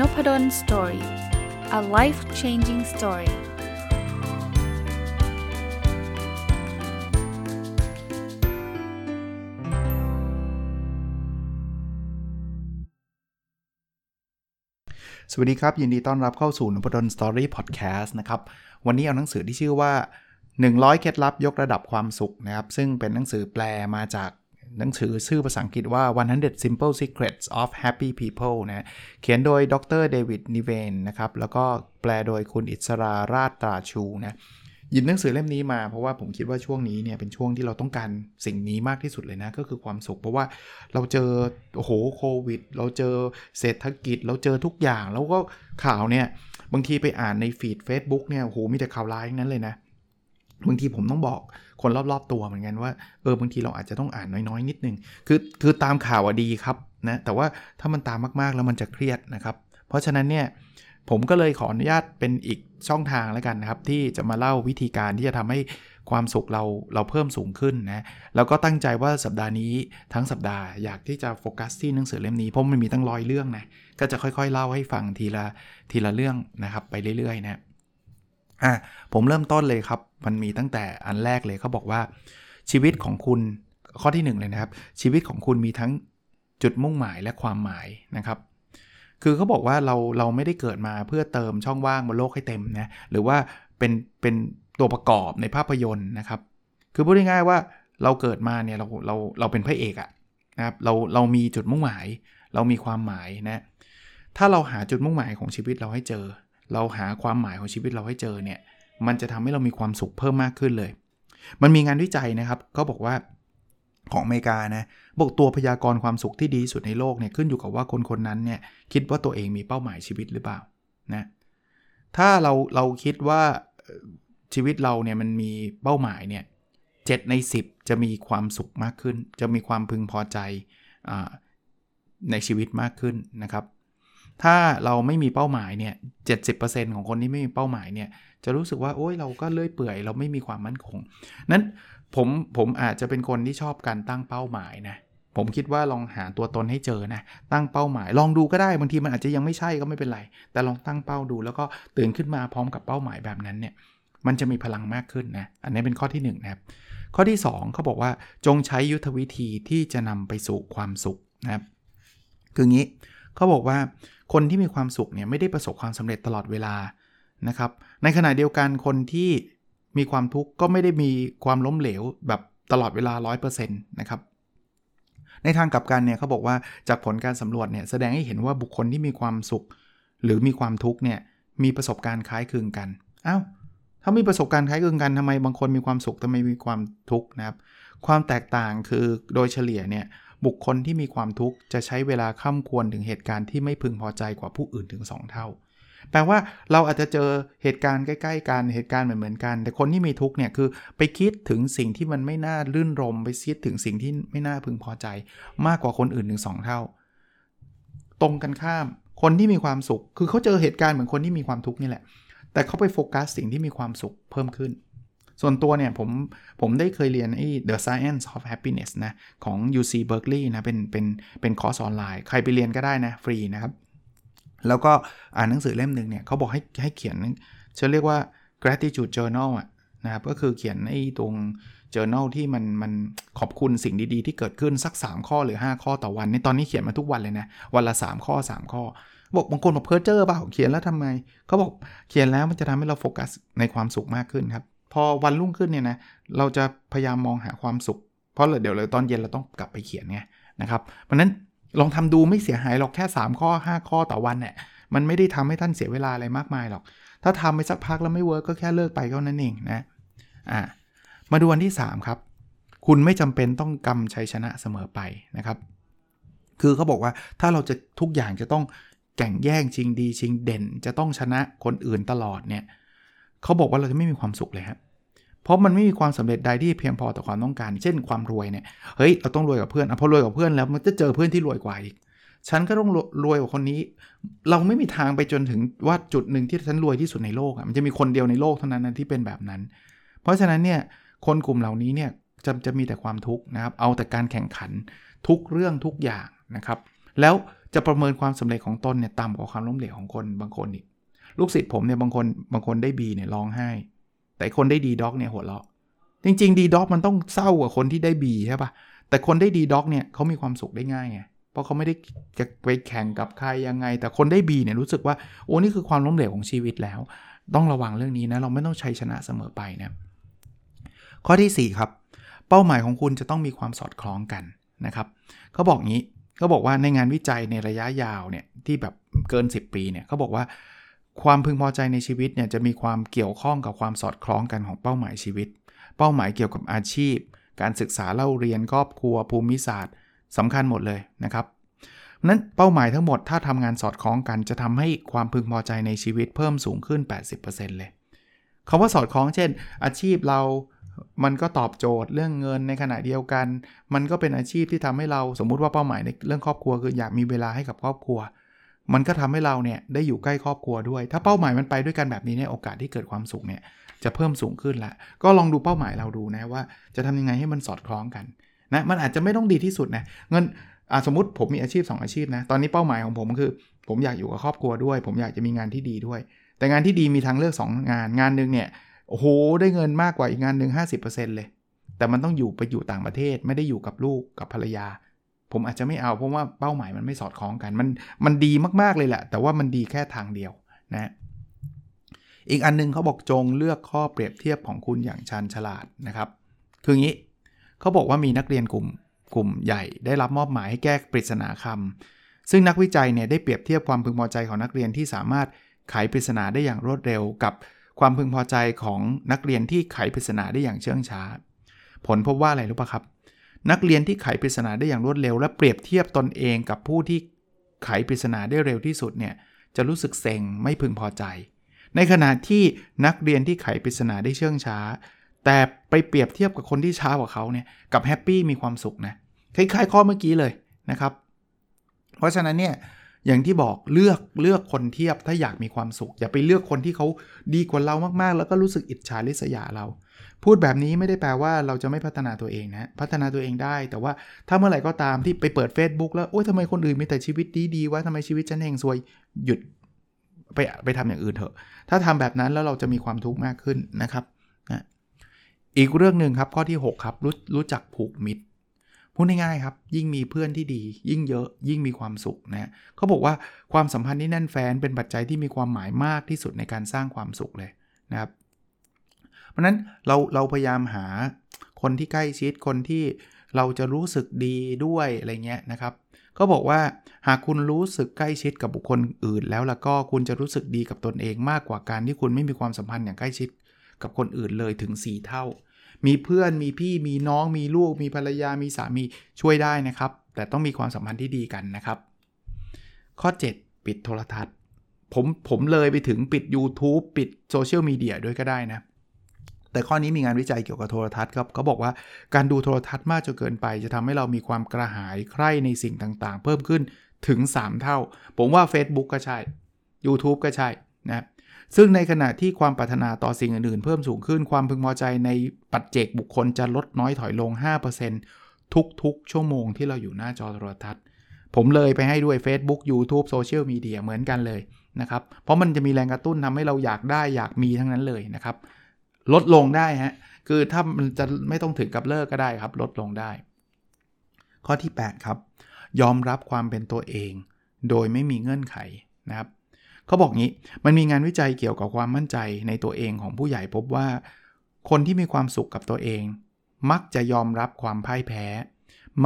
Nopadol Story a life changing story สวัสดีครับ ยินดีต้อนรับเข้าสู่นพดล Story Podcast นะครับ วันนี้เอาหนังสือที่ชื่อว่า 100 เคล็ดลับยกระดับความสุขนะครับ ซึ่งเป็นหนังสือแปลมาจาก หนังสือชื่อภาษาอังกฤษว่า 100 Simple Secrets of Happy People นะเขียนโดยดรเดวิดนิเวนนะครับ แล้วก็แปลโดยคุณอิสราราชตราชูนะหยิบหนังสือเล่มนี้มาเพราะว่าผมคิดว่าช่วงนี้เนี่ยเป็นช่วงที่เราต้องการสิ่งนี้มากที่สุดเลยนะ ก็คือความสุข เพราะว่าเราเจอโอ้โหโควิด เราเจอเศรษฐกิจ เราเจอทุกอย่าง แล้วก็ข่าวเนี่ยบางทีไปอ่านในฟีด Facebook เนี่ยโอ้โหมีแต่ข่าวร้ายนั้นเลยนะบางทีผมต้องบอก คนรอบๆตัวเหมือนกันว่าเออบางทีเราอาจจะต้องอ่านน้อยๆ นิดนึงคือคือตามข่าวอะดีครับนะแต่ว่าถ้ามันตามมากๆแล้วมันจะเครียดนะครับ เพราะฉะนั้นเนี่ยผมก็เลยขออนุญาตเป็นอีกช่องทางแล้วกันนะครับ ที่จะมาเล่าวิธีการที่จะทำให้ความสุขเราเราเพิ่มสูงขึ้นนะแล้วก็ตั้งใจว่าสัปดาห์นี้ทั้งสัปดาห์อยากที่จะโฟกัสที่หนังสือเล่มนี้เพราะมันมีตั้งร้อยเรื่องนะก็จะค่อยๆ เล่าให้ฟังทีละทีละเรื่องนะครับไปเรื่อยๆนะ อะผมเริ่มต้นเลยครับ มันมีตั้งแต่อันแรกเลยเขาบอกว่า ชีวิตของคุณข้อที่ 1 เลยนะครับ ชีวิตของคุณมีทั้งจุดมุ่งหมายและความหมายนะครับคือเขาบอกว่าเราเราไม่ได้เกิดมาเพื่อเติมช่องว่างบนโลกให้เต็มนะหรือว่าเป็นเป็นตัวประกอบในภาพยนตร์นะครับ คือพูดง่ายๆว่าเราเกิดมาเนี่ยเราเราเราเป็นพระเอกอะนะครับเราเรามีจุดมุ่งหมาย เรามีความหมายนะถ้าเราหาจุดมุ่งหมายของชีวิตเราให้เจอ เราหาความหมายของชีวิตเราให้เจอเนี่ย มันจะทำให้เรามีความสุขเพิ่มมากขึ้นเลย มันมีงานวิจัยนะครับเขาบอกว่าของอเมริกานะบอกตัวพยากรณ์ความสุขที่ดีสุดในโลกเนี่ยขึ้นอยู่กับว่าคนคนนั้นเนี่ยคิดว่าตัวเองมีเป้าหมายชีวิตหรือเปล่านะถ้าเราเราคิดว่าชีวิตเราเนี่ยมันมีเป้าหมายเนี่ยเใน 10 จะมีความสุขมากขึ้น จะมีความพึงพอใจในชีวิตมากขึ้นนะครับ ถ้าเราไม่มีเป้าหมายเนี่ยเของคนที่ไม่มีเป้าหมายเนี่ยจะรู้สึกว่าโอ้ยเราก็เลื่อยเปื่อยเราไม่มีความมั่นคง นั้นผมผมอาจจะเป็นคนที่ชอบการตั้งเป้าหมายนะผมคิดว่าลองหาตัวตนให้เจอนะ ตั้งเป้าหมาย ลองดูก็ได้บางทีมันอาจจะยังไม่ใช่ก็ไม่เป็นไร แต่ลองตั้งเป้าดู แล้วก็ตื่นขึ้นมาพร้อมกับเป้าหมายแบบนั้นเนี่ยมันจะมีพลังมากขึ้นนะ อันนี้เป็นข้อที่1นนะครับ ข้อที่ 2เขาบอกว่าจงใช้ยุทธวิธีที่จะนำไปสู่ความสุขนะครับ คืองี้ เขาบอกว่าคนที่มีความสุขเนี่ยไม่ได้ประสบความสำเร็จตลอดเวลานะครับ ในขณะเดียวกันคนที่มีความทุกข์ก็ไม่ได้มีความล้มเหลวแบบตลอดเวลา 100%นะครับ ในทางกลับกันเนี่ยเขาบอกว่าจากผลการสำรวจเนี่ยแสดงให้เห็นว่าบุคคลที่มีความสุข หรือมีความทุกข์เนี่ยมีประสบการณ์คล้ายคลึงกันอา้าวถ้ามีประสบการณ์คล้ายคลึงกันทำไมบางคนมีความสุขทำไมมีความทุกข์นะครับ ความแตกต่างคือโดยเฉลี่ยเนี่ย บุคคลที่มีความทุกข์จะใช้เวลาข้ามควรถึงเหตุการณ์ที่ไม่พึงพอใจกว่าผู้อื่นถึง 2 เท่า แปลว่าเราอาจจะเจอเหตุการณ์ใกล้ ๆกันเหตุการณ์เหมือนๆกัน แต่คนที่มีทุกข์เนี่ยคือไปคิดถึงสิ่งที่มันไม่น่ารื่นรม ไปคิดถึงสิ่งที่ไม่น่าพึงพอใจ มากกว่าคนอื่นถึง 2 เท่า ตรงกันข้าม คนที่มีความสุข คือเขาเจอเหตุการณ์เหมือนคนที่มีความทุกข์นี่แหละ แต่เขาไปโฟกัสสิ่งที่มีความสุขเพิ่มขึ้น ส่วนตัวเนี่ยผมผมได้เคยเรียนไอ้ The Science of Happiness นะของ UC Berkeley นะเป็นเป็นเป็นคอร์สออนไลน์ ใครไปเรียนก็ได้นะ ฟรีนะครับ แล้วก็อ่านหนังสือเล่มหนึ่งเนี่ยเขาบอกให้ให้เขียนจะเรียกว่า gratitude journal อะนะครับก็คือเขียนไอ้ตรง journal ที่มันมันขอบคุณสิ่งดีๆ ที่เกิดขึ้นสัก 3 ข้อหรือ 5 ข้อต่อวันในตอนนี้เขียนมาทุกวันเลยนะ วันละ 3 ข้อ 3 ข้อ บอกบางคนบอกเพ้อเจ้อเปล่าเขียนแล้วทำไมเขาบอกเขียนแล้วมันจะทำให้เราโฟกัสในความสุขมากขึ้นครับ พอวันรุ่งขึ้นเนี่ยนะเราจะพยายามมองหาความสุข เพราะเดี๋ยวเลยตอนเย็นเราต้องกลับไปเขียนไงนะครับเพราะนั้นลองทำดูไม่เสียหายหรอกแค่ 3 ข้อ 5 ข้อต่อวันเนี่ยมันไม่ได้ทำให้ท่านเสียเวลาอะไรมากมายหรอก ถ้าทำไปสักพักแล้วไม่ work ก็แค่เลิกไปก็นั้นเองนะอ่ามาดูวันที่ 3 ครับ คุณไม่จำเป็นต้องกำชัยชนะเสมอไปนะครับ คือเขาบอกว่าถ้าเราจะทุกอย่างจะต้องแข่งแย่งชิงดีชิงเด่น จะต้องชนะคนอื่นตลอดเนี่ย เขาบอกว่าเราจะไม่มีความสุขเลยครับเพราะมันไม่มีความสำเร็จใดที่เพียงพอต่อความต้องการ เช่นความรวยเนี่ยเฮ้ยเราต้องรวยกับเพื่อนอพอรวยกับเพื่อนแล้วมันจะเจอเพื่อนที่รวยกว่าอีก ฉันก็ต้องรวยกว่าคนนี้ เราไม่มีทางไปจนถึงว่าจุดหนึ่งที่ฉันรวยที่สุดในโลกอะมันจะมีคนเดียวในโลกเท่านั้นนะที่เป็นแบบนั้น เพราะฉะนั้นเนี่ยคนกลุ่มเหล่านี้เนี่ยจะจะมีแต่ความทุกข์นะครับ เอาแต่การแข่งขันทุกเรื่องทุกอย่างนะครับ แล้วจะประเมินความสำเร็จของตนเนี่ยต่ำกว่าความล้มเหลวของคนบางคนอีก ลูกศิษย์ผมเนี่ยบางคนบางคนได้ B เนี่ยร้องไห้ แต่คนได้ D dog เนี่ยหัวเราะ จริงๆ D dog มันต้องเศร้ากว่าคนที่ได้ B ใช่ปะแต่คนได้ D dog เนี่ยเขามีความสุขได้ง่ายไงเพราะเขาไม่ได้จะไปแข่งกับใครยังไง แต่คนได้ B เนี่ยรู้สึกว่าโอ้นี่คือความล้มเหลวของชีวิตแล้ว ต้องระวังเรื่องนี้นะเราไม่ต้องใช้ชนะเสมอไปนะข้อที่ 4 ครับ เป้าหมายของคุณจะต้องมีความสอดคล้องกันนะครับเขาบอกงี้เขาบอกว่าในงานวิจัยในระยะยาวเนี่ยที่แบบเกิน 10 ปีเนี่ยเขาบอกว่า ความพึงพอใจในชีวิตเนี่ยจะมีความเกี่ยวข้องกับความสอดคล้องกันของเป้าหมายชีวิต เป้าหมายเกี่ยวกับอาชีพ การศึกษาเล่าเรียนครอบครัวภูมิศาสตร์สำคัญหมดเลยนะครับนั้นเป้าหมายทั้งหมดถ้าทำงานสอดคล้องกันจะทำให้ความพึงพอใจในชีวิตเพิ่มสูงขึ้น 80%เลยคาว่าสอดคล้องเช่น อาชีพเรามันก็ตอบโจทย์เรื่องเงินในขณะเดียวกัน มันก็เป็นอาชีพที่ทำให้เราสมมุติว่าเป้าหมายในเรื่องครอบครัวคืออยากมีเวลาให้กับครอบครัว มันก็ทำให้เราเนี่ยได้อยู่ใกล้ครอบครัวด้วย ถ้าเป้าหมายมันไปด้วยกันแบบนี้เนี่ยโอกาสที่เกิดความสุขเนี่ยจะเพิ่มสูงขึ้นละ ก็ลองดูเป้าหมายเราดูนะว่าจะทำยังไงให้มันสอดคล้องกันนะมันอาจจะไม่ต้องดีที่สุดนะเงินสมมติผมมีอาชีพ 2 อาชีพนะตอนนี้เป้าหมายของผมคือ ผมอยากอยู่กับครอบครัวด้วย ผมอยากจะมีงานที่ดีด้วย แต่งานที่ดีมีทางเลือก 2 งานงานหนึ่งเนี่ยโอ้โหได้เงินมากกว่าอีกงานหนึ่ง50%เลย แต่มันต้องอยู่ไปอยู่ต่างประเทศไม่ได้อยู่กับลูกกับภรรยา ผมอาจจะไม่เอาเพราะว่าเป้าหมายมันไม่สอดคล้องกัน มันมันดีมากๆเลยแหละ แต่ว่ามันดีแค่ทางเดียวนะอีกอันนึงเขาบอกจงเลือกข้อเปรียบเทียบของคุณอย่างชันฉลาดนะครับ คืองี้เขาบอกว่ามีนักเรียนกลุ่มกลุ่มใหญ่ได้รับมอบหมายให้แก้ปริศนาคำซึ่งนักวิจัยเนี่ยได้เปรียบเทียบความพึงพอใจของนักเรียนที่สามารถไขปริศนาได้อย่างรวดเร็ว กับความพึงพอใจของนักเรียนที่ไขปริศนาได้อย่างเชื่องช้า ผลพบว่าอะไรรู้ปะครับ นักเรียนที่ไขปริศนาได้อย่างรวดเร็ว และเปรียบเทียบตนเองกับผู้ที่ไขปริศนาได้เร็วที่สุดเนี่ยจะรู้สึกเซ็งไม่พึงพอใจ ในขณะที่นักเรียนที่ไขปริศนาได้เชื่องช้า แต่ไปเปรียบเทียบกับคนที่ช้ากว่าเขาเนี่ยกลับ happy มีความสุขนะคล้ายๆข้อเมื่อกี้เลยนะครับ เพราะฉะนั้นเนี่ย อย่างที่บอกเลือกเลือกคนเทียบถ้าอยากมีความสุข อย่าไปเลือกคนที่เขาดีกว่าเรามากๆ แล้วก็รู้สึกอิจฉาริษยาเรา พูดแบบนี้ไม่ได้แปลว่าเราจะไม่พัฒนาตัวเองนะ พัฒนาตัวเองได้ แต่ว่าถ้าเมื่อไหร่ก็ตามที่ไปเปิด Facebook แล้วโอ๊ยทำไมคนอื่นมีแต่ชีวิตดีๆวะทำไมชีวิตฉันเฮงซวยหยุดไปไปทำอย่างอื่นเถอะ ถ้าทำแบบนั้นแล้วเราจะมีความทุกข์มากขึ้นนะครับนะอีกเรื่องหนึ่งครับข้อที่ 6 ครับรู้รู้จักผูกมิตร พูดง่ายๆครับ ยิ่งมีเพื่อนที่ดี ยิ่งเยอะยิ่งมีความสุขนะเขาบอกว่าความสัมพันธ์ที่แน่นแฟ้นเป็นปัจจัยที่มีความหมายมากที่สุดในการสร้างความสุขเลยนะครับ เพราะนั้นเราเราพยายามหาคนที่ใกล้ชิดคนที่เราจะรู้สึกดีด้วยอะไรเงี้ยนะครับก็บอกว่าหากคุณรู้สึกใกล้ชิดกับบุคคลอื่น แล้วล้วก็คุณจะรู้สึกดีกับตนเองมากกว่าการที่คุณไม่มีความสัมพันธ์อย่างใกล้ชิดกับคนอื่นเลยถึง 4 เท่า มีเพื่อนมีพี่มีน้องมีลูก มีภรรยามีสามีช่วยได้นะครับ แต่ต้องมีความสัมพันธ์ที่ดีกันนะครับ ข้อ 7 ปิดโทรทัศน์ ผมผมเลยไปถึงปิด YouTube ปิดโซเชียลมีเดียด้วยก็ได้นะแต่ข้อนี้มีงานวิจัยเกี่ยวกับโทรทัศน์ครับเขาบอกว่าการดูโทรทัศน์มากจนเกินไป จะทำให้เรามีความกระหายใคร่ในสิ่งต่างๆ เพิ่มขึ้นถึง 3 เท่า ผมว่า Facebook ก็ใช่ YouTube ก็ใช่นะ ซึ่งในขณะที่ความปรารถนาต่อสิ่งอื่นๆ เพิ่มสูงขึ้นความพึงพอใจในปัจเจกบุคคลจะลดน้อยถอยลง 5%ทุกๆ ชั่วโมงที่เราอยู่หน้าจอโทรทัศน์ ผมเลยไปให้ด้วย Facebook YouTube โซเชียลมีเดียเหมือนกันเลยนะครับ เพราะมันจะมีแรงกระตุ้นทำให้เราอยากได้อยากมีทั้งนั้นเลยนะครับ ลดลงได้ฮะคือถ้ามันจะไม่ต้องถึงกับเลิกก็ได้ครับ ลดลงได้ ข้อที่ 8 ครับ ยอมรับความเป็นตัวเอง โดยไม่มีเงื่อนไขนะครับ เขาบอกงี้ มันมีงานวิจัยเกี่ยวกับความมั่นใจในตัวเองของผู้ใหญ่พบว่า คนที่มีความสุขกับตัวเอง มักจะยอมรับความพ่ายแพ้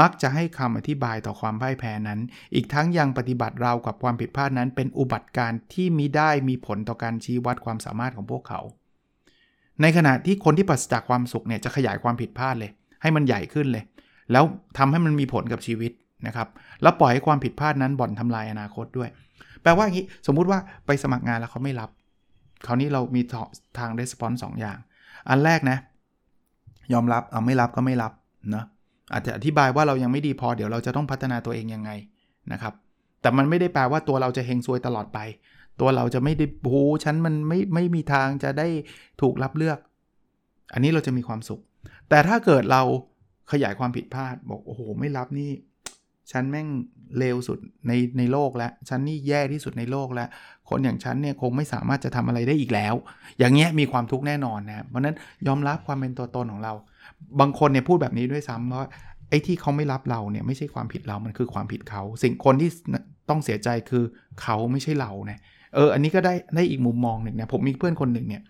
มักจะให้คำอธิบายต่อความพ่ายแพ้นั้น อีกทั้งยังปฏิบัติเรากับความผิดพลาดนั้น เป็นอุบัติการที่มีได้มีผลต่อการชี้วัดความสามารถของพวกเขา ในขณะที่คนที่ปราศจากความสุขเนี่ยจะขยายความผิดพลาดเลย ให้มันใหญ่ขึ้นเลย แล้วทำให้มันมีผลกับชีวิตนะครับ แล้วปล่อยให้ความผิดพลาดนั้นบ่อนทำลายอนาคตด้วย แปลว่าอย่างนี้สมมุติว่าไปสมัครงานแล้วเขาไม่รับคราวนี้เรามีทางรีสปอนส์สองอย่าง อันแรกนะ ยอมรับเอาไม่รับก็ไม่รับนะอาจจะอธิบายว่าเรายังไม่ดีพอเดี๋ยวเราจะต้องพัฒนาตัวเองยังไงนะครับ แต่มันไม่ได้แปลว่าตัวเราจะเฮงซวยตลอดไป ตัวเราจะไม่ได้โอ้ฉันมันไม่ไม่มีทางจะได้ถูกรับเลือก อันนี้เราจะมีความสุข แต่ถ้าเกิดเราขยายความผิดพลาดบอกโอ้โห ไม่รับนี่ ฉันแม่งเลวสุดในในโลกแล้ว ฉันนี่แย่ที่สุดในโลกแล้ว คนอย่างฉันเนี่ยคงไม่สามารถจะทำอะไรได้อีกแล้ว อย่างเงี้ยมีความทุกข์แน่นอนนะเพราะนั้นยอมรับความเป็นตัวตนของเรา บางคนเนี่ยพูดแบบนี้ด้วยซ้ำว่าไอ้ที่เขาไม่รับเราเนี่ยไม่ใช่ความผิดเรา มันคือความผิดเขา สิ่งคนที่ต้องเสียใจคือเขาไม่ใช่เราเนี่ยเออ อันนี้ก็ได้ได้อีกมุมมองหนึ่งนะผมมีเพื่อนคนหนึ่งเนี่ย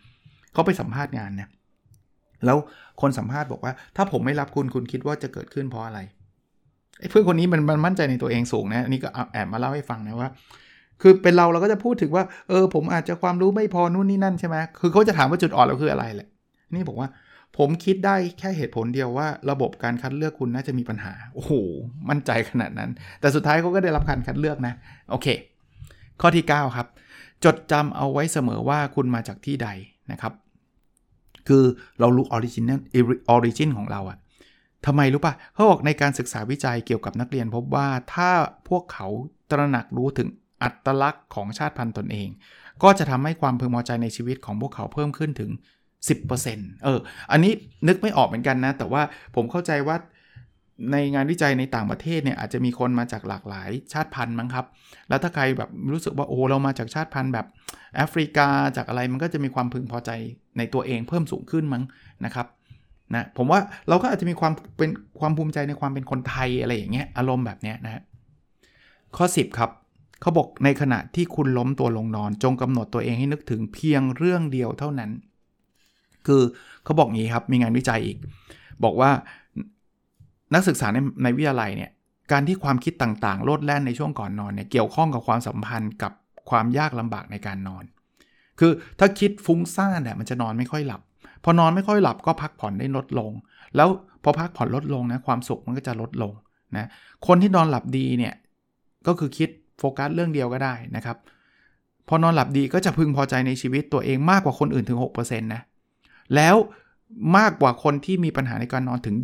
เขาไปสัมภาษณ์งานเนี่ยแล้วคนสัมภาษณ์บอกว่า ถ้าผมไม่รับคุณคุณคิดว่าจะเกิดขึ้นเพราะอะไร เพื่อนคนนี้มันมั่นใจในตัวเองสูงนะอันนี้ก็แอบมาเล่าให้ฟังนะว่า คือเป็นเราเราก็จะพูดถึงว่า เออ ผมอาจจะความรู้ไม่พอนู่นนี่นั่นใช่ไหมคือเขาจะถามว่าจุดอ่อนเราคืออะไรแหละ นี่บอกว่า ผมคิดได้แค่เหตุผลเดียวว่า ระบบการคัดเลือกคุณน่าจะมีปัญหาโอ้โหมั่นใจขนาดนั้น แต่สุดท้ายเขาก็ได้รับการคัดเลือกนะโอเค ข้อที่ 9 ครับ จดจำเอาไว้เสมอว่าคุณมาจากที่ใดนะครับคือเรารู้ origin origin ของเราอะ ทำไมรู้ปะ่ะเขาบอกในการศึกษาวิจัยเกี่ยวกับนักเรียนพบว่าถ้าพวกเขาตระหนักรู้ถึงอัตลักษณ์ของชาติพันธุ์ตนเอง ก็จะทำให้ความพึงพอใจในชีวิตของพวกเขาเพิ่มขึ้นถึง 10%เออ อันนี้นึกไม่ออกเหมือนกันนะ แต่ว่าผมเข้าใจว่าในงานวิจัยในต่างประเทศเนี่ยอาจจะมีคนมาจากหลากหลายชาติพันธุ์มั้งครับ แล้วถ้าใครแบบรู้สึกว่าโอ้เรามาจากชาติพันธุ์แบบแอฟริกาจากอะไรมันก็จะมีความพึงพอใจในตัวเองเพิ่มสูงขึ้นมั้งนะครับ นะผมว่าเราก็อาจจะมีความเป็นความภูมิใจในความเป็นคนไทยอะไรอย่างเงี้ยอารมณ์แบบเนี้ยนะข้อ 10 ครับเขาบอกในขณะที่คุณล้มตัวลงนอน จงกำหนดตัวเองให้นึกถึงเพียงเรื่องเดียวเท่านั้น คือเขาบอกงี้ครับมีงานวิจัยอีก บอกว่านักศึกษาในในวิทยาลัยเนี่ยการที่ความคิดต่างๆ โลดแล่นในช่วงก่อนนอนเนี่ยเกี่ยวข้องกับความสัมพันธ์กับความยากลำบากในการนอน คือถ้าคิดฟุ้งซ่านเนี่ยมันจะนอนไม่ค่อยหลับ พอนอนไม่ค่อยหลับก็พักผ่อนได้ลดลง แล้วพอพักผ่อนลดลงนะความสุขมันก็จะลดลงนะคนที่นอนหลับดีเนี่ยก็คือคิดโฟกัสเรื่องเดียวก็ได้นะครับ พอนอนหลับดีก็จะพึงพอใจในชีวิตตัวเองมากกว่าคนอื่นถึง6%นะแล้วมากกว่าคนที่มีปัญหาในการนอนถึง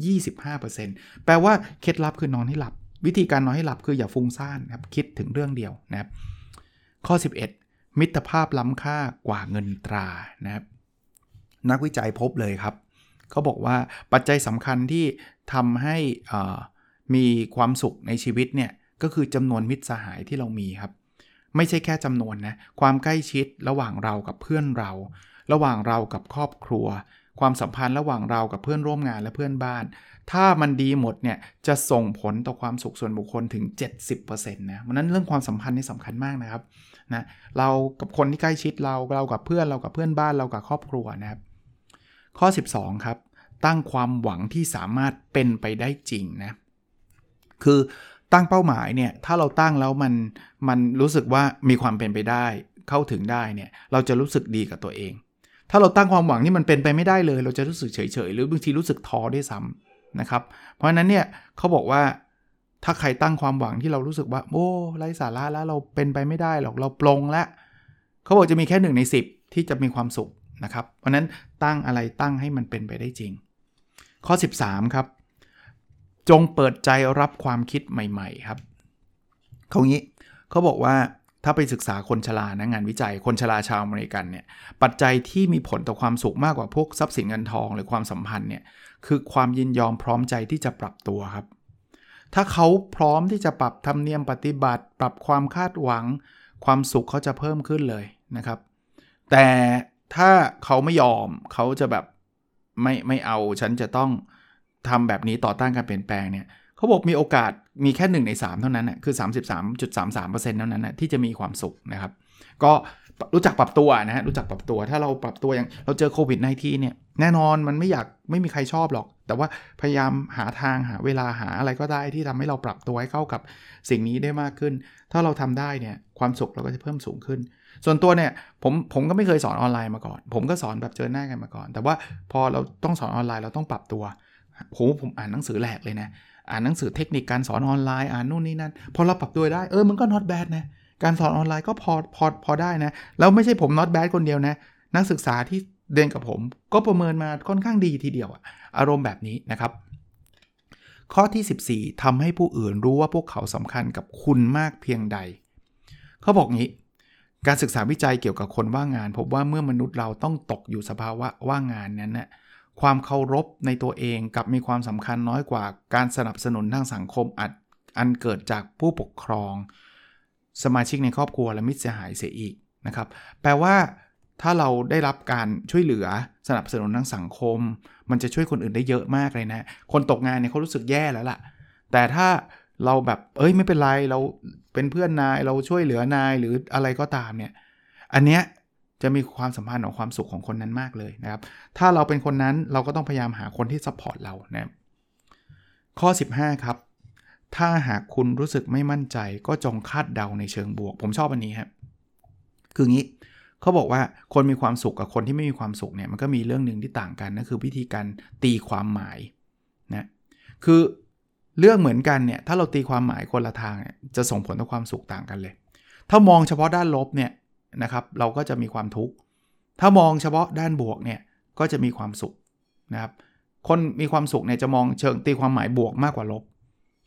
25%แปลว่าเคล็ดลับคือนอนให้หลับ วิธีการนอนให้หลับคืออย่าฟุ้งซ่านครับคิดถึงเรื่องเดียวนะครับข้อ 11 มิตรภาพล้ำค่ากว่าเงินตรานะครับ นักวิจัยพบเลยครับ เขาบอกว่าปัจจัยสำคัญที่ทำให้มีความสุขในชีวิตเนี่ย ก็คือจำนวนมิตรสหายที่เรามีครับ ไม่ใช่แค่จำนวนนะ ความใกล้ชิดระหว่างเรากับเพื่อนเรา ระหว่างเรากับครอบครัว ความสัมพันธ์ระหว่างเรากับเพื่อนร่วมงานและเพื่อนบ้าน ถ้ามันดีหมดเนี่ยจะส่งผลต่อความสุขส่วนบุคคลถึง 70%นะเพราะนั้นเรื่องความสัมพันธ์นี่สำคัญมากนะครับนะเรากับคนที่ใกล้ชิดเราเรากับเพื่อนเรากับเพื่อนบ้านเรากับครอบครัวนะครับ ข้อ 12 ครับ ตั้งความหวังที่สามารถเป็นไปได้จริงนะ คือตั้งเป้าหมายเนี่ย ถ้าเราตั้งแล้วมันมันรู้สึกว่ามีความเป็นไปได้ เข้าถึงได้เนี่ย เราจะรู้สึกดีกับตัวเอง ถ้าเราตั้งความหวังที่มันเป็นไปไม่ได้เลย เราจะรู้สึกเฉยๆ หรือบางทีรู้สึกท้อด้วยซ้ำนะครับ เพราะฉะนั้นเนี่ยเขาบอกว่าถ้าใครตั้งความหวังที่เรารู้สึกว่า โอ้ไร้สาระแล้วเราเป็นไปไม่ได้หรอกเราปลงแล้วเขาบอกจะมีแค่หนึ่งใน 10 ที่จะมีความสุข นะครับ เพราะนั้นตั้งอะไรตั้งให้มันเป็นไปได้จริง ข้อ 13 ครับ จงเปิดใจรับความคิดใหม่ๆครับเขางี้เขาบอกว่าถ้าไปศึกษาคนชรานะงานวิจัยคนชราชาวอเมริกันเนี่ยปัจจัยที่มีผลต่อความสุขมากกว่าพวกทรัพย์สินเงินทองหรือความสัมพันธ์เนี่ยคือความยินยอมพร้อมใจที่จะปรับตัวครับ ถ้าเขาพร้อมที่จะปรับธรรมเนียมปฏิบัติ ปรับความคาดหวัง ความสุขเขาจะเพิ่มขึ้นเลยนะครับ แต่ ถ้าเขาไม่ยอมเขาจะแบบไม่ไม่เอาฉันจะต้องทำแบบนี้ต่อต้านการเปลี่ยนแปลงเนี่ยเขาบอกมีโอกาสมีแค่ 1 ใน 3 เท่านั้นน่ะคือ 33.33%เท่านั้นนะที่จะมีความสุขนะครับ ก็รู้จักปรับตัวนะฮะรู้จักปรับตัวถ้าเราปรับตัวอย่างเราเจอโควิด -19 เนี่ยแน่นอนมันไม่อยากไม่มีใครชอบหรอก แต่ว่าพยายามหาทางหาเวลาหาอะไรก็ได้ที่ทำให้เราปรับตัวให้เข้ากับสิ่งนี้ได้มากขึ้น ถ้าเราทำได้เนี่ยความสุขเราก็จะเพิ่มสูงขึ้น ส่วนตัวเนี่ยผมผมก็ไม่เคยสอนออนไลน์มาก่อน ผมก็สอนแบบเจอหน้ากันมาก่อน แต่ว่าพอเราต้องสอนออนไลน์เราต้องปรับตัวผมผมอ่านหนังสือแหลกเลยนะอ่านหนังสือเทคนิคการสอนออนไลน์อ่านนู่นนี่นั่นพอเราปรับตัวได้เออมันก็ not bad นะการสอนออนไลน์ก็พอพอพอได้นะแล้วไม่ใช่ผม not bad คนเดียวนะนักศึกษาที่เรียนกับผม ก็ประเมินมาค่อนข้างดีทีเดียวอะอารมณ์แบบนี้นะครับ ข้อที่ 14ทำให้ผู้อื่นรู้ว่าพวกเขาสำคัญกับคุณมากเพียงใด เขาบอกงี้ การศึกษาวิจัยเกี่ยวกับคนว่างงาน พบว่าเมื่อมนุษย์เราต้องตกอยู่สภาวะว่างงานนั้นนะความเคารพในตัวเองกับมีความสำคัญน้อยกว่าการสนับสนุนทางสังคมอาจอันเกิดจากผู้ปกครอง สมาชิกในครอบครัวและมิตรสหายเสียอีกนะครับ แปลว่าถ้าเราได้รับการช่วยเหลือสนับสนุนทางสังคม มันจะช่วยคนอื่นได้เยอะมากเลยนะ คนตกงานเนี่ยเขารู้สึกแย่แล้วล่ะ แต่ถ้า เราแบบเอ้ยไม่เป็นไรเราเป็นเพื่อนนายเราช่วยเหลือนายหรืออะไรก็ตามเนี่ยอันเนี้ยจะมีความสัมพันธ์ของความสุขของคนนั้นมากเลยนะครับ ถ้าเราเป็นคนนั้นเราก็ต้องพยายามหาคนที่ support เรานะข้อ 15 ครับ ถ้าหากคุณรู้สึกไม่มั่นใจก็จงคาดเดาในเชิงบวก ผมชอบอันนี้ครับคืองี้เขาบอกว่าคนมีความสุขกับคนที่ไม่มีความสุขเนี่ยมันก็มีเรื่องหนึ่งที่ต่างกันนั่นคือวิธีการตีความหมายนะคือ เรื่องเหมือนกันเนี่ยถ้าเราตีความหมายคนละทางเนี่ยจะส่งผลต่อความสุขต่างกันเลย ถ้ามองเฉพาะด้านลบเนี่ยนะครับเราก็จะมีความทุกข์ถ้ามองเฉพาะด้านบวกเนี่ยก็จะมีความสุขนะครับคนมีความสุขเนี่ยจะมองเชิงตีความหมายบวกมากกว่าลบ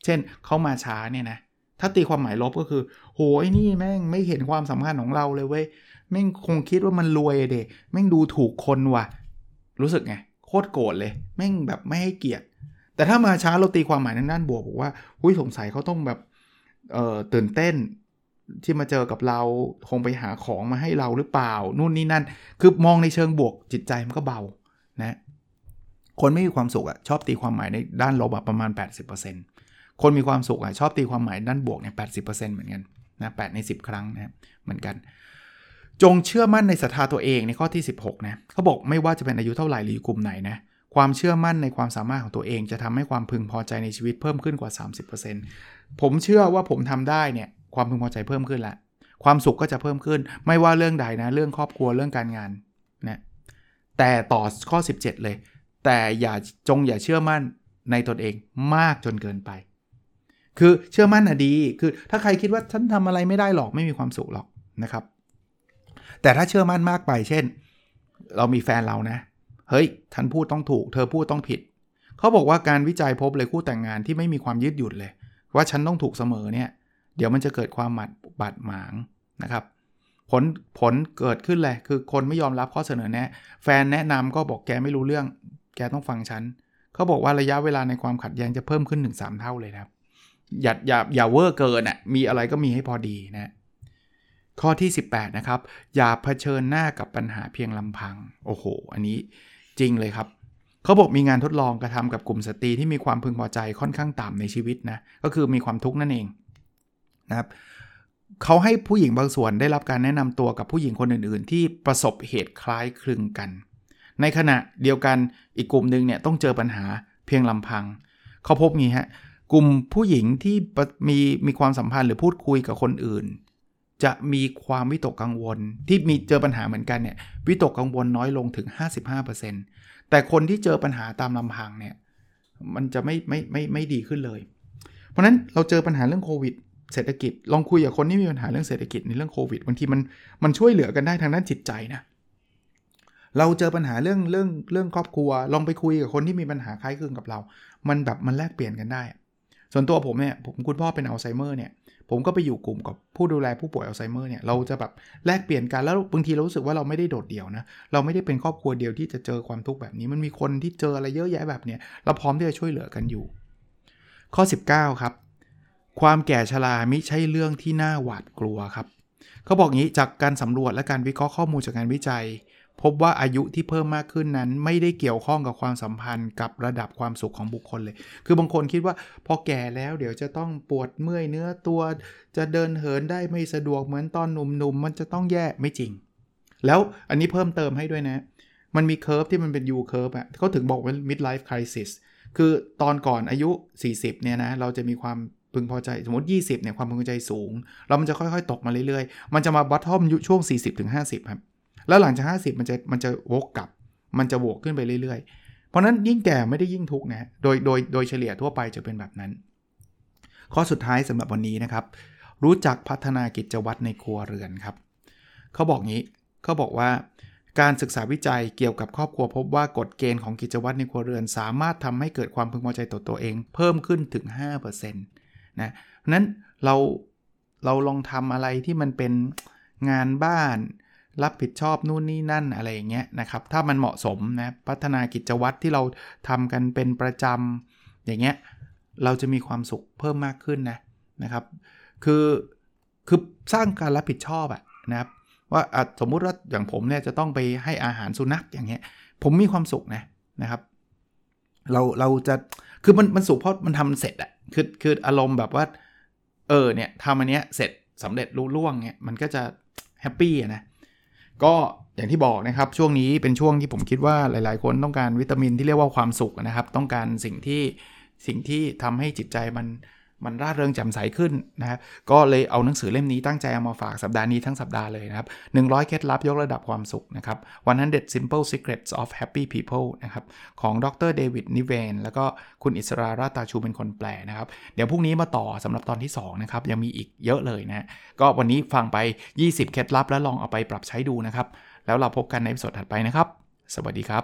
เช่นเขามาช้าเนี่ยนะถ้าตีความหมายลบก็คือ โหยนี่แม่งไม่เห็นความสำคัญของเราเลยเว้ยแม่งคงคิดว่ามันรวยเด็แม่งดูถูกคนว่ะ รู้สึกไงโคตรโกรธเลย แม่งแบบไม่ให้เกียรติ แต่ถ้ามาช้าเราตีความหมายในด้านบวกบอกว่าหุ้ยสงสัยเขาต้องแบบเอ่อตื่นเต้นที่มาเจอกับเราคงไปหาของมาให้เราหรือเปล่า นู่นนี่นั่น คือมองในเชิงบวกจิตใจมันก็เบานะคนไม่มีความสุขอะชอบตีความหมายในด้านลบประมาณ 80%คนมีความสุขอะชอบตีความหมายด้านบวกเนี่ยแปเหมือนกันนะแใน10 ครั้งนะเหมือนกัน จงเชื่อมั่นในศรัทธาตัวเองในข้อที่ 16นะเขาบอกไม่ว่าจะเป็นอายุเท่าไหร่หรือกลุ่มไหนนะ ความเชื่อมั่นในความสามารถของตัวเอง จะทำให้ความพึงพอใจในชีวิตเพิ่มขึ้นกว่า 30%ผมเชื่อว่าผมทำได้เนี่ยความพึงพอใจเพิ่มขึ้นละความสุขก็จะเพิ่มขึ้น ไม่ว่าเรื่องใดนะเรื่องครอบครัวเรื่องการงานนะแต่ต่อข้อ 17 เลย แต่อย่าจงอย่าเชื่อมั่นในตนเองมากจนเกินไป คือเชื่อมั่นอะดี คือถ้าใครคิดว่าฉันทำอะไรไม่ได้หรอกไม่มีความสุขหรอกนะครับ แต่ถ้าเชื่อมั่นมากไป เช่น เรามีแฟนเรานะ เฮ้ยฉันพูดต้องถูก เธอพูดต้องผิด เขาบอกว่าการวิจัยพบเลยคู่แต่งงานที่ไม่มีความยืดหยุ่นเลย ว่าฉันต้องถูกเสมอเนี่ยเดี๋ยวมันจะเกิดความหมัดบาดหมางนะครับผลผลเกิดขึ้นเลยคือคนไม่ยอมรับข้อเสนอแนะ แฟนแนะนำก็บอกแกไม่รู้เรื่อง แกต้องฟังฉันเขาบอกว่าระยะเวลาในความขัดแย้งจะเพิ่มขึ้นถึง3เท่าเลยครับอย่าอย่าอย่าเวอร์เกินอะมีอะไรก็มีให้พอดีนะข้อที่ 18 นะครับ อย่าเผชิญหน้ากับปัญหาเพียงลำพัง โอ้โห อันนี้ จริงเลยครับเขาบอกมีงานทดลองกระทำกับกลุ่มสตรีที่มีความพึงพอใจค่อนข้างต่ำในชีวิตนะก็คือมีความทุกข์นั่นเองนะครับเขาให้ผู้หญิงบางส่วนได้รับการแนะนำตัวกับผู้หญิงคนอื่น ๆ ที่ประสบเหตุคล้ายคลึงกัน ในขณะเดียวกันอีกกลุ่มหนึ่งเนี่ยต้องเจอปัญหาเพียงลำพังเขาพบงี้ฮะกลุ่มผู้หญิงที่มีมีความสัมพันธ์หรือพูดคุยกับคนอื่น จะมีความวิตกกังวลที่มีเจอปัญหาเหมือนกันเนี่ยวิตกกังวลน้อยลงถึง 55%แต่คนที่เจอปัญหาตามลำพังเนี่ยมันจะไม่ไม่ไม่ไม่ดีขึ้นเลย เพราะนั้นเราเจอปัญหาเรื่องโควิดเศรษฐกิจ ลองคุยกับคนที่มีปัญหาเรื่องเศรษฐกิจในเรื่องโควิดบางทีมันมันช่วยเหลือกันได้ทางด้านจิตใจนะเราเจอปัญหาเรื่องเรื่องเรื่องครอบครัว ลองไปคุยกับคนที่มีปัญหาคล้ายคลึงกับเรา มันแบบมันแลกเปลี่ยนกันได้ ส่วนตัวผมเนี่ยผมคุณพ่อเป็นอัลไซเมอร์เนี่ย ผมก็ไปอยู่กลุ่มกับผู้ดูแลผู้ป่วยอัลไซเมอร์เนี่ยเราจะแบบแลกเปลี่ยนกันแล้วบางทีเรารู้สึกว่าเราไม่ได้โดดเดี่ยวนะเราไม่ได้เป็นครอบครัวเดียวที่จะเจอความทุกข์แบบนี้ มันมีคนที่เจออะไรเยอะแยะแบบเนี้ยเราพร้อมที่จะช่วยเหลือกันอยู่ ข้อ 19 ครับ ความแก่ชรามิใช่เรื่องที่น่าหวาดกลัวครับเขาบอกงี้จากการสำรวจและการวิเคราะห์ข้อมูลจากการวิจัย พบว่าอายุที่เพิ่มมากขึ้นนั้น ไม่ได้เกี่ยวข้องกับความสัมพันธ์กับระดับความสุขของบุคคลเลย คือบางคนคิดว่าพอแก่แล้วเดี๋ยวจะต้องปวดเมื่อยเนื้อตัว จะเดินเหินได้ไม่สะดวกเหมือนตอนหนุ่มๆมันจะต้องแย่ไม่จริง แล้วอันนี้เพิ่มเติมให้ด้วยนะ มันมี curve ที่มันเป็น U curve อะเขาถึงบอกว่า midlife crisis คือตอนก่อนอายุ 40เนี่ยนะเราจะมีความพึงพอใจสมมติ 20เนี่ยความพึงพอใจสูง แล้วมันจะค่อยๆ ตกมาเรื่อยๆ มันจะมา bottom อยู่ช่วง 40-50ครับ แล้วหลังจาก 50 มันจะมันจะวกกลับ มันจะบวกขึ้นไปเรื่อยๆ เพราะนั้นยิ่งแก่ไม่ได้ยิ่งทุกนะโดยโดยโดยเฉลี่ยทั่วไปจะเป็นแบบนั้น ข้อสุดท้ายสำหรับวันนี้นะครับ รู้จักพัฒนากิจวัตรในครัวเรือนครับเขาบอกงี้เขาบอกว่าการศึกษาวิจัยเกี่ยวกับครอบครัวพบว่ากฎเกณฑ์ของกิจวัตรในครัวเรือน สามารถทำให้เกิดความพึงพอใจต่อตัวเอง เพิ่มขึ้นถึง 5%นะนั้นเราเราลองทำอะไรที่มันเป็นงานบ้าน รับผิดชอบนู่นนี่นั่นอะไรอย่างเงี้ยนะครับ ถ้ามันเหมาะสมนะพัฒนากิจวัตรที่เราทำกันเป็นประจำอย่างเงี้ยเราจะมีความสุขเพิ่มมากขึ้นนะนะครับ คือคือสร้างการรับผิดชอบอะนะครับว่าสมมุติว่าอย่างผมเนี่ยจะต้องไปให้อาหารสุนัขอย่างเงี้ย ผมมีความสุขนะนะครับเราเราจะคือมันมันสุขเพราะมันทำเสร็จอะคือคืออารมณ์แบบว่า เออเนี่ยทำอันเนี้ยเสร็จสำเร็จลุล่วงเนี่ยมันก็จะ happy นะ ก็อย่างที่บอกนะครับช่วงนี้เป็นช่วงที่ผมคิดว่าหลาย ๆ คนต้องการวิตามินที่เรียกว่าความสุขนะครับ ต้องการสิ่งที่สิ่งที่ทำให้จิตใจมัน มันร่าเริงแจ่มใสขึ้นนะครับก็เลยเอาหนังสือเล่มนี้ตั้งใจเอามาฝากสัปดาห์นี้ทั้งสัปดาห์เลยนะครับ 100 เคล็ดลับยกระดับความสุขนะครับ 100 simple secrets of happy people นะครับ ของดรเดวิดนิเวนแล้วก็คุณอิสราราตาชูเป็นคนแปลนะครับ เดี๋ยวพรุ่งนี้มาต่อสำหรับตอนที่ 2 นะครับ ยังมีอีกเยอะเลยนะ ก็วันนี้ฟังไป 20 เคล็ดลับแล้วลองเอาไปปรับใช้ดูนะครับ แล้วเราพบกันในสดถัดไปนะครับ สวัสดีครับ